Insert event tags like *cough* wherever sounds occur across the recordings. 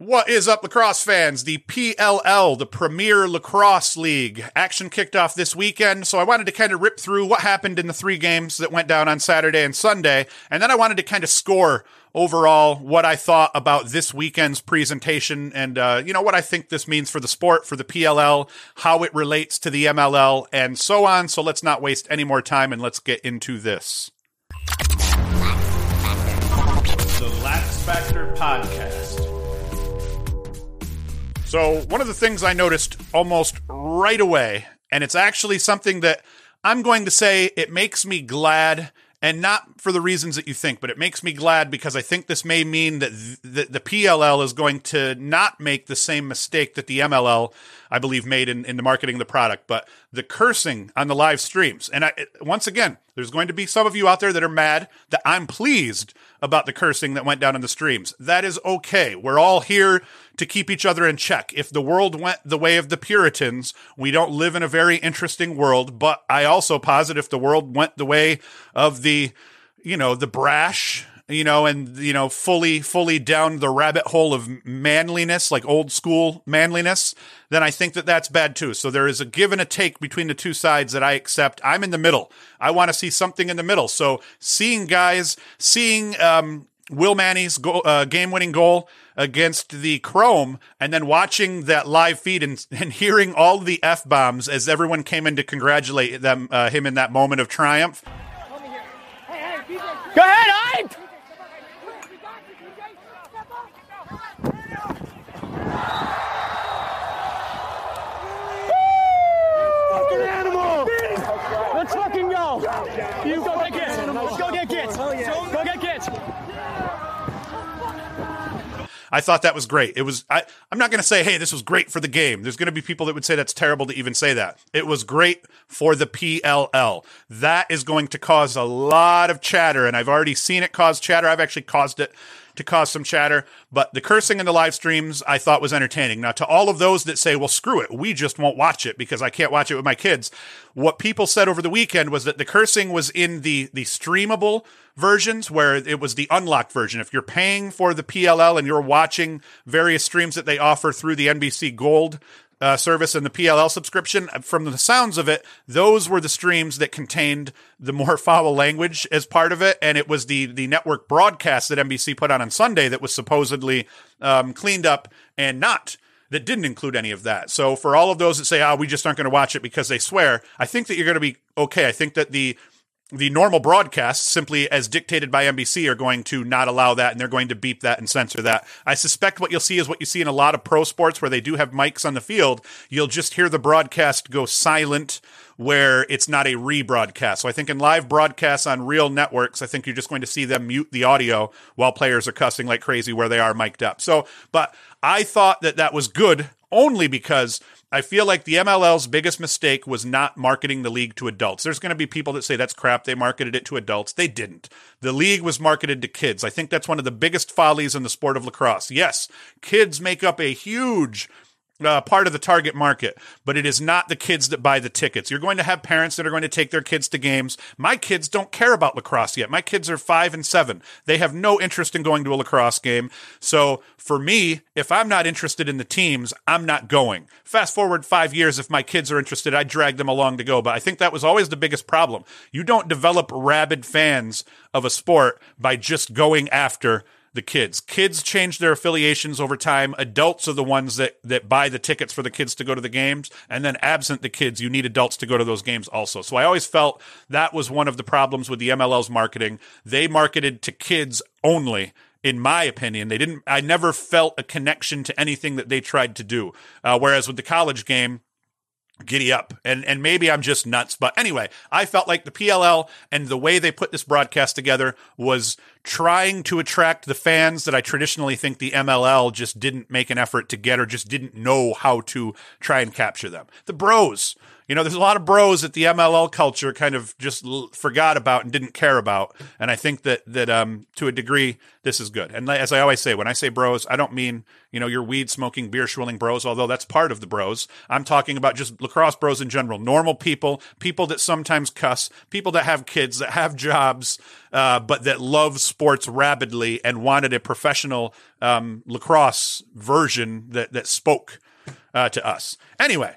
What is up, lacrosse fans? The PLL, the Premier Lacrosse League, action kicked off this weekend. So I wanted to kind of rip through what happened in the three games that went down on Saturday and Sunday. And then I wanted to kind of score overall what I thought about this weekend's presentation and, uh, you know, what I think this means for the sport, for the PLL, how it relates to the MLL, and so on. So let's not waste any more time and let's get into this. The Lax Factor Podcast. So, one of the things I noticed almost right away, and it's actually something that I'm going to say it makes me glad, and not for the reasons that you think, but it makes me glad because I think this may mean that th- the PLL is going to not make the same mistake that the MLL, I believe, made in, in the marketing of the product. But the cursing on the live streams, and I, once again, there's going to be some of you out there that are mad that I'm pleased about the cursing that went down in the streams. That is okay. We're all here to keep each other in check. If the world went the way of the Puritans, we don't live in a very interesting world. But I also posit if the world went the way of the, you know, the brash, you know, and, you know, fully, fully down the rabbit hole of manliness, like old school manliness, then I think that that's bad too. So there is a give and a take between the two sides that I accept. I'm in the middle. I want to see something in the middle. So seeing guys, seeing, um, Will Manny's goal, uh, game-winning goal against the Chrome, and then watching that live feed and, and hearing all the f bombs as everyone came in to congratulate them, uh, him in that moment of triumph. Go ahead, Ike! Fucking animal! Let's fucking go! You go get kids! Let's go get kids! Go get kids! I thought that was great. It was. I, I'm not going to say, hey, this was great for the game. There's going to be people that would say that's terrible to even say that. It was great for the PLL. That is going to cause a lot of chatter, and I've already seen it cause chatter. I've actually caused it to cause some chatter. But the cursing in the live streams I thought was entertaining. Now, to all of those that say, well, screw it, we just won't watch it because I can't watch it with my kids. What people said over the weekend was that the cursing was in the, the streamable versions where it was the unlocked version. If you're paying for the PLL and you're watching various streams that they offer through the NBC Gold uh, service and the PLL subscription, from the sounds of it, those were the streams that contained the more *laughs* foul language as part of it, and it was the the network broadcast that NBC put on on Sunday that was supposedly um, cleaned up and not that didn't include any of that. So for all of those that say, "Ah, oh, we just aren't going to watch it because they swear," I think that you're going to be okay. I think that the the normal broadcasts, simply as dictated by NBC, are going to not allow that and they're going to beep that and censor that. I suspect what you'll see is what you see in a lot of pro sports where they do have mics on the field. You'll just hear the broadcast go silent where it's not a rebroadcast. So I think in live broadcasts on real networks, I think you're just going to see them mute the audio while players are cussing like crazy where they are mic'd up. So, but I thought that that was good only because I feel like the MLL's biggest mistake was not marketing the league to adults. There's going to be people that say that's crap. They marketed it to adults. They didn't. The league was marketed to kids. I think that's one of the biggest follies in the sport of lacrosse. Yes, kids make up a huge uh, part of the target market, but it is not the kids that buy the tickets. You're going to have parents that are going to take their kids to games. My kids don't care about lacrosse yet. My kids are five and seven. They have no interest in going to a lacrosse game. So for me, if I'm not interested in the teams, I'm not going. Fast forward five years, if my kids are interested, I drag them along to go. But I think that was always the biggest problem. You don't develop rabid fans of a sport by just going after the kids. Kids change their affiliations over time. Adults are the ones that, that buy the tickets for the kids to go to the games. And then absent the kids, you need adults to go to those games also. So I always felt that was one of the problems with the MLL's marketing. They marketed to kids only. In my opinion, they didn't. I never felt a connection to anything that they tried to do. Uh, whereas with the college game, giddy up and and maybe i'm just nuts but anyway i felt like the pll and the way they put this broadcast together was trying to attract the fans that i traditionally think the mll just didn't make an effort to get or just didn't know how to try and capture them the bros you know, there's a lot of bros that the MLL culture kind of just l- forgot about and didn't care about. And I think that that um, to a degree, this is good. And as I always say, when I say bros, I don't mean you know your weed smoking, beer swilling bros, although that's part of the bros. I'm talking about just lacrosse bros in general, normal people, people that sometimes cuss, people that have kids, that have jobs, uh, but that loved sports rabidly and wanted a professional um, lacrosse version that that spoke uh, to us. Anyway,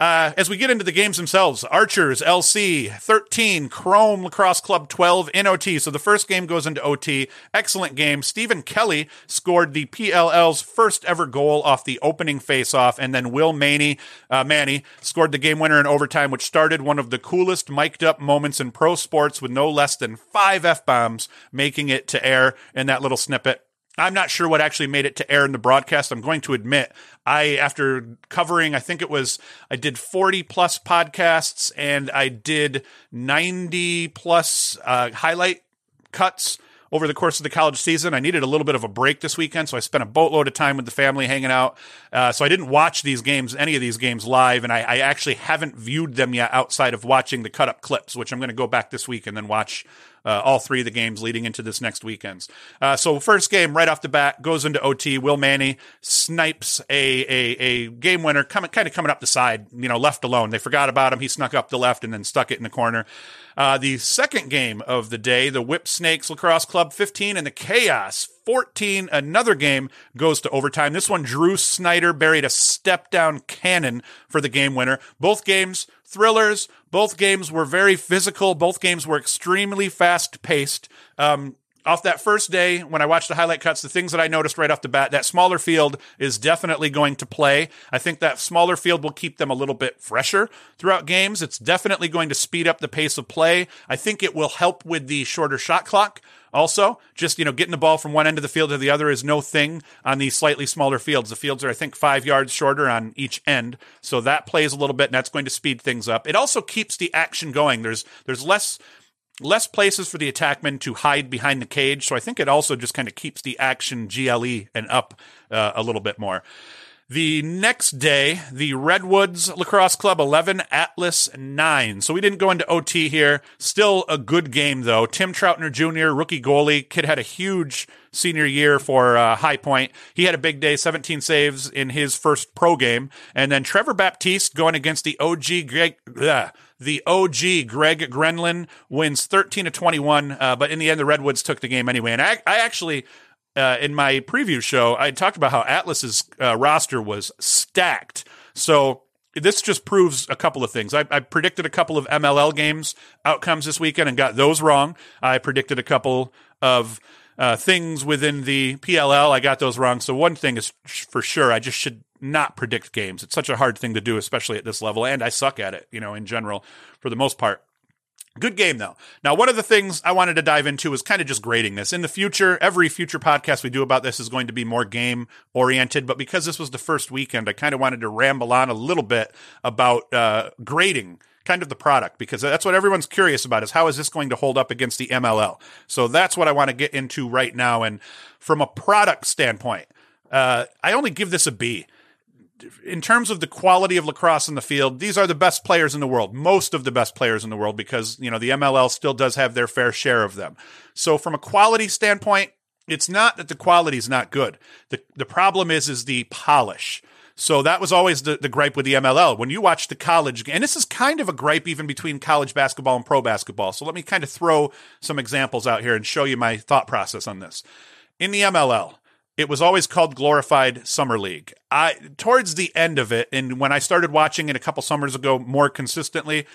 uh, as we get into the games themselves, Archers LC 13, Chrome Lacrosse Club 12 in OT. So the first game goes into OT. Excellent game. Stephen Kelly scored the PLL's first ever goal off the opening faceoff, and then Will Manny, uh, Manny scored the game winner in overtime, which started one of the coolest mic'd up moments in pro sports with no less than five F bombs making it to air in that little snippet. I'm not sure what actually made it to air in the broadcast. I'm going to admit, I, after covering, I think it was, I did 40 plus podcasts and I did 90 plus uh, highlight cuts over the course of the college season. I needed a little bit of a break this weekend, so I spent a boatload of time with the family hanging out. Uh, so I didn't watch these games, any of these games live, and I, I actually haven't viewed them yet outside of watching the cut up clips, which I'm going to go back this week and then watch uh, all three of the games leading into this next weekend's. Uh, so first game right off the bat goes into OT. Will Manny snipes a a, a game winner, coming kind of coming up the side, you know, left alone. They forgot about him. He snuck up the left and then stuck it in the corner. Uh, the second game of the day, the Whip Snakes Lacrosse Club 15 and the Chaos 14. Another game goes to overtime. This one, Drew Snider buried a step down cannon for the game winner. Both games, thrillers. Both games were very physical. Both games were extremely fast paced. Um, off that first day when I watched the highlight cuts, the things that I noticed right off the bat, that smaller field is definitely going to play. I think that smaller field will keep them a little bit fresher throughout games. It's definitely going to speed up the pace of play. I think it will help with the shorter shot clock. Also, just, you know, getting the ball from one end of the field to the other is no thing on these slightly smaller fields. The fields are, I think, five yards shorter on each end. So that plays a little bit and that's going to speed things up. It also keeps the action going. There's, there's less, less places for the attackmen to hide behind the cage. So I think it also just kind of keeps the action GLE and up uh, a little bit more. The next day, the Redwoods Lacrosse Club 11, Atlas 9. So we didn't go into OT here. Still a good game, though. Tim Troutner Jr., rookie goalie. Kid had a huge senior year for uh, High Point. He had a big day, 17 saves in his first pro game. And then Trevor Baptiste going against the OG Greg, the OG Greg Gurenlian wins 13 to 21. Uh, but in the end, the Redwoods took the game anyway. And I, I actually uh, in my preview show, I talked about how Atlas's uh, roster was stacked. So this just proves a couple of things. I, I, predicted a couple of MLL games outcomes this weekend and got those wrong. I predicted a couple of uh, things within the PLL. I got those wrong. So one thing is for sure, I just should not predict games. It's such a hard thing to do, especially at this level, and I suck at it. You know, in general, for the most part. Good game though. Now, one of the things I wanted to dive into was kind of just grading this. In the future, every future podcast we do about this is going to be more game oriented, but because this was the first weekend, I kind of wanted to ramble on a little bit about uh, grading kind of the product because that's what everyone's curious about is how is this going to hold up against the MLL. So that's what I want to get into right now. And from a product standpoint, uh, I only give this a B in terms of the quality of lacrosse in the field, these are the best players in the world, most of the best players in the world, because, you know, the MLL still does have their fair share of them. So from a quality standpoint, it's not that the quality is not good. The, the problem is, is the polish. So that was always the, the gripe with the MLL. When you watch the college, and this is kind of a gripe even between college basketball and pro basketball. So let me kind of throw some examples out here and show you my thought process on this. In the MLL, it was always called glorified summer league. I towards the end of it and when i started watching it a couple summers ago more consistently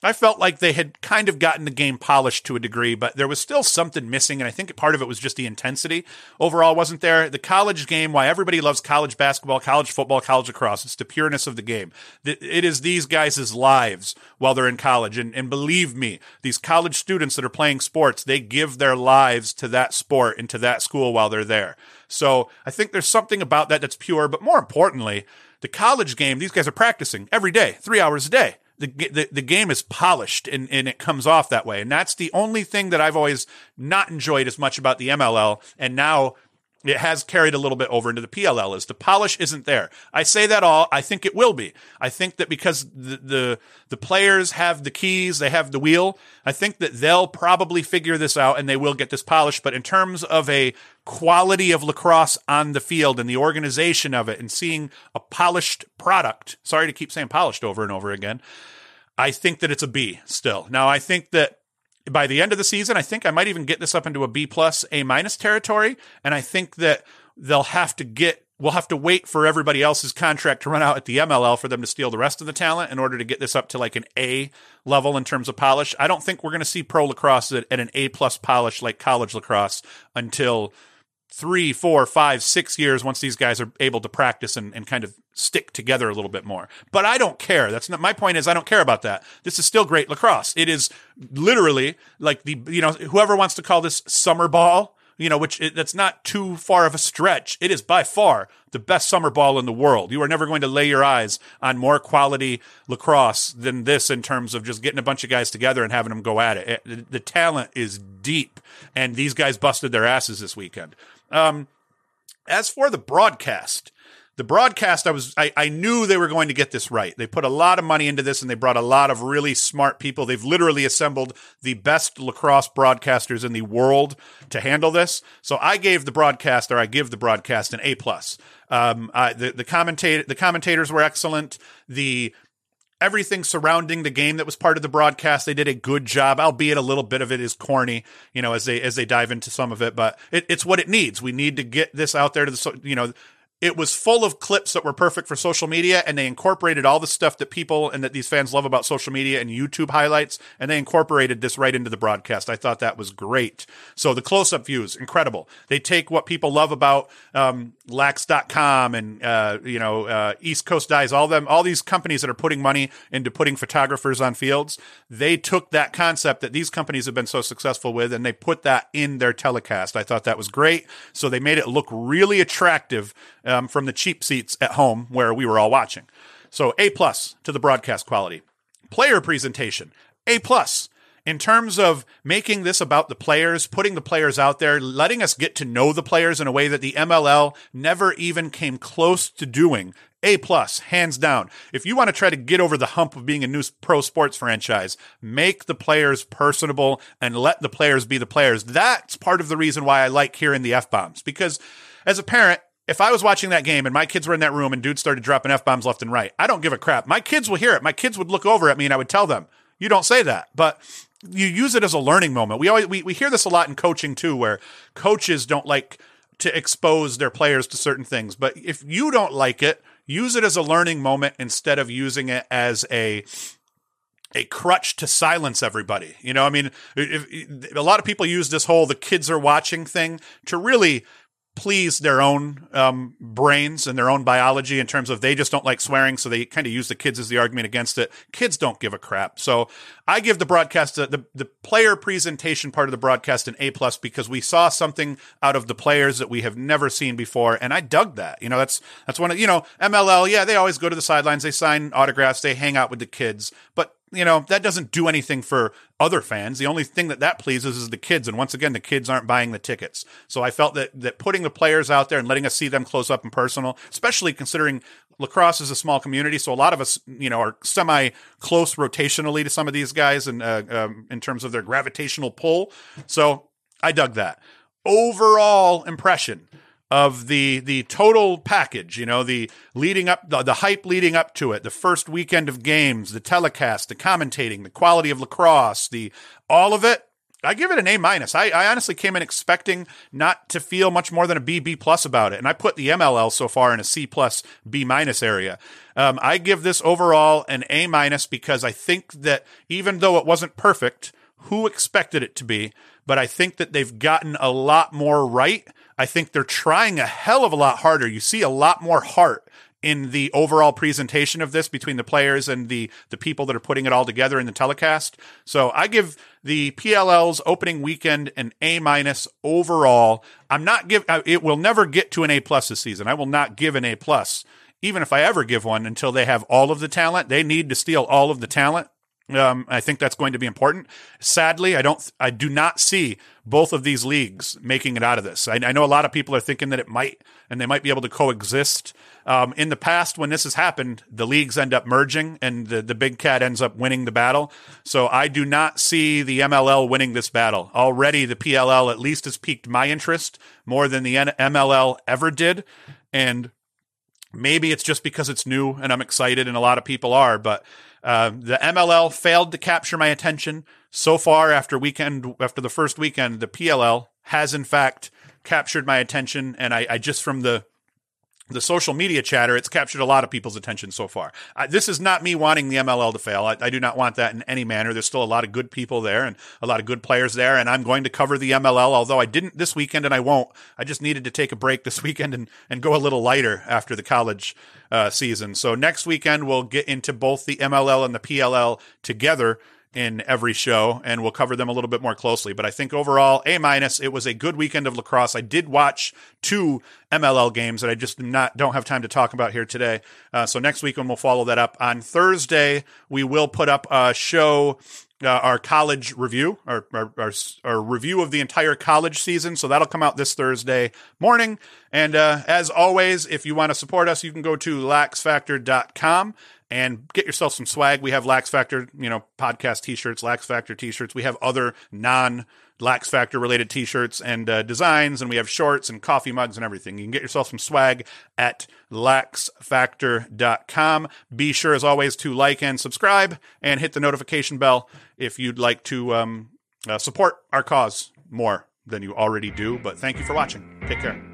I felt like they had kind of gotten the game polished to a degree, but there was still something missing. And I think part of it was just the intensity overall wasn't there. The college game, why everybody loves college basketball, college football, college lacrosse, it's the pureness of the game. It is these guys' lives while they're in college. And, and believe me, these college students that are playing sports, they give their lives to that sport and to that school while they're there. So I think there's something about that that's pure, but more importantly, the college game, these guys are practicing every day, three hours a day the, the, the game is polished and, and it comes off that way. And that's the only thing that I've always not enjoyed as much about the MLL. And now it has carried a little bit over into the PLL is the polish isn't there. I say that all. I think it will be. I think that because the, the, the players have the keys, they have the wheel. I think that they'll probably figure this out and they will get this polished. But in terms of a quality of lacrosse on the field and the organization of it and seeing a polished product, sorry to keep saying polished over and over again. I think that it's a B still. Now I think that by the end of the season, I think I might even get this up into a B plus, A minus territory. And I think that they'll have to get we'll have to wait for everybody else's contract to run out at the MLL for them to steal the rest of the talent in order to get this up to like an A level in terms of polish. I don't think we're going to see pro lacrosse at, at an A plus polish like college lacrosse until three, four, five, six years once these guys are able to practice and, and kind of stick together a little bit more. But I don't care. That's not my point is I don't care about that. This is still great lacrosse. It is literally like the, you know, whoever wants to call this summer ball, you know, which it, that's not too far of a stretch. It is by far the best summer ball in the world. You are never going to lay your eyes on more quality lacrosse than this in terms of just getting a bunch of guys together and having them go at it. it the talent is deep, and these guys busted their asses this weekend. Um, as for the broadcast, the broadcast, I was, I, I knew they were going to get this right. They put a lot of money into this and they brought a lot of really smart people. They've literally assembled the best lacrosse broadcasters in the world to handle this. So I gave the broadcast, or I give the broadcast an A plus. Um, the the commentator, the commentators were excellent. The everything surrounding the game that was part of the broadcast they did a good job albeit a little bit of it is corny you know as they as they dive into some of it but it, it's what it needs. We need to get this out there to the you know it was full of clips that were perfect for social media and they incorporated all the stuff that people and that these fans love about social media and YouTube highlights and they incorporated this right into the broadcast. I thought that was great. So the close up views, incredible. They take what people love about um, lax.com and uh, you know uh, East Coast Dyes, all them all these companies that are putting money into putting photographers on fields. They took that concept that these companies have been so successful with and they put that in their telecast. I thought that was great. So they made it look really attractive um, from the cheap seats at home where we were all watching. So A plus to the broadcast quality. Player presentation, A plus. In terms of making this about the players, putting the players out there, letting us get to know the players in a way that the MLL never even came close to doing. A plus, hands down. If you want to try to get over the hump of being a new pro sports franchise, make the players personable and let the players be the players. That's part of the reason why I like hearing the F bombs because as a parent, if I was watching that game and my kids were in that room and dudes started dropping F bombs left and right, I don't give a crap. My kids will hear it. My kids would look over at me and I would tell them, you don't say that. But you use it as a learning moment. We always we, we hear this a lot in coaching too, where coaches don't like to expose their players to certain things. But if you don't like it, use it as a learning moment instead of using it as a a crutch to silence everybody. You know, I mean, if, if, a lot of people use this whole the kids are watching thing to really please their own um, brains and their own biology in terms of they just don't like swearing, so they kind of use the kids as the argument against it. Kids don't give a crap, so I give the broadcast the, the, the player presentation part of the broadcast an A plus because we saw something out of the players that we have never seen before, and I dug that. You know, that's that's one of you know MLL. Yeah, they always go to the sidelines, they sign autographs, they hang out with the kids, but you know, that doesn't do anything for other fans. The only thing that that pleases is the kids. And once again, the kids aren't buying the tickets. So I felt that, that putting the players out there and letting us see them close up and personal, especially considering lacrosse is a small community. So a lot of us, you know, are semi close rotationally to some of these guys and, uh, um, in terms of their gravitational pull. So I dug that. Overall impression of the the total package you know the leading up the, the hype leading up to it the first weekend of games the telecast the commentating the quality of lacrosse the all of it I give it an A minus. I, I, honestly came in expecting not to feel much more than a B B plus about it, and I put the MLL so far in a C plus B minus area. Um, I give this overall an A minus because I think that even though it wasn't perfect, who expected it to be? But I think that they've gotten a lot more right I think they're trying a hell of a lot harder. You see a lot more heart in the overall presentation of this between the players and the the people that are putting it all together in the telecast. So I give the PLL's opening weekend an A minus overall. I'm not give uh, it will never get to an A plus this season. I will not give an A plus even if I ever give one until they have all of the talent. They need to steal all of the talent. Um, I think that's going to be important. Sadly, I don't, I do not see both of these leagues making it out of this. I, I know a lot of people are thinking that it might, and they might be able to coexist. Um, in the past, when this has happened, the leagues end up merging, and the the big cat ends up winning the battle. So I do not see the MLL winning this battle. Already, the PLL at least has piqued my interest more than the MLL ever did, and maybe it's just because it's new and I'm excited, and a lot of people are, but Uh, the MLL failed to capture my attention so far after weekend after the first weekend. The PLL has in fact captured my attention, and I, I just from the the social media chatter, it's captured a lot of people's attention so far. I, this is not me wanting the MLL to fail. I, I, do not want that in any manner. There's still a lot of good people there and a lot of good players there, and I'm going to cover the MLL, although I didn't this weekend and I won't. I just needed to take a break this *laughs* weekend and, and go a little lighter after the college uh, season. So next weekend, we'll get into both the MLL and the PLL together in every show, and we'll cover them a little bit more closely. But I think overall, A minus. It was a good weekend of lacrosse. I did watch two MLL games that I just not don't have time to talk about here today. Uh, so next week, when we'll follow that up on Thursday. We will put up a show. Uh, our college review, our, our, our, our, review of the entire college season. So that'll come out this Thursday morning. And uh, as always, if you want to support us, you can go to laxfactor.com and get yourself some swag. We have Lax Factor, you know, podcast t-shirts, Lax Factor t-shirts. We have other non Lax Factor related t-shirts and uh, designs, and we have shorts and coffee mugs and everything. You can get yourself some swag at laxfactor.com. Be sure, as always, to like and subscribe and hit the notification bell if you'd like to um, uh, support our cause more than you already do. But thank you for watching. Take care.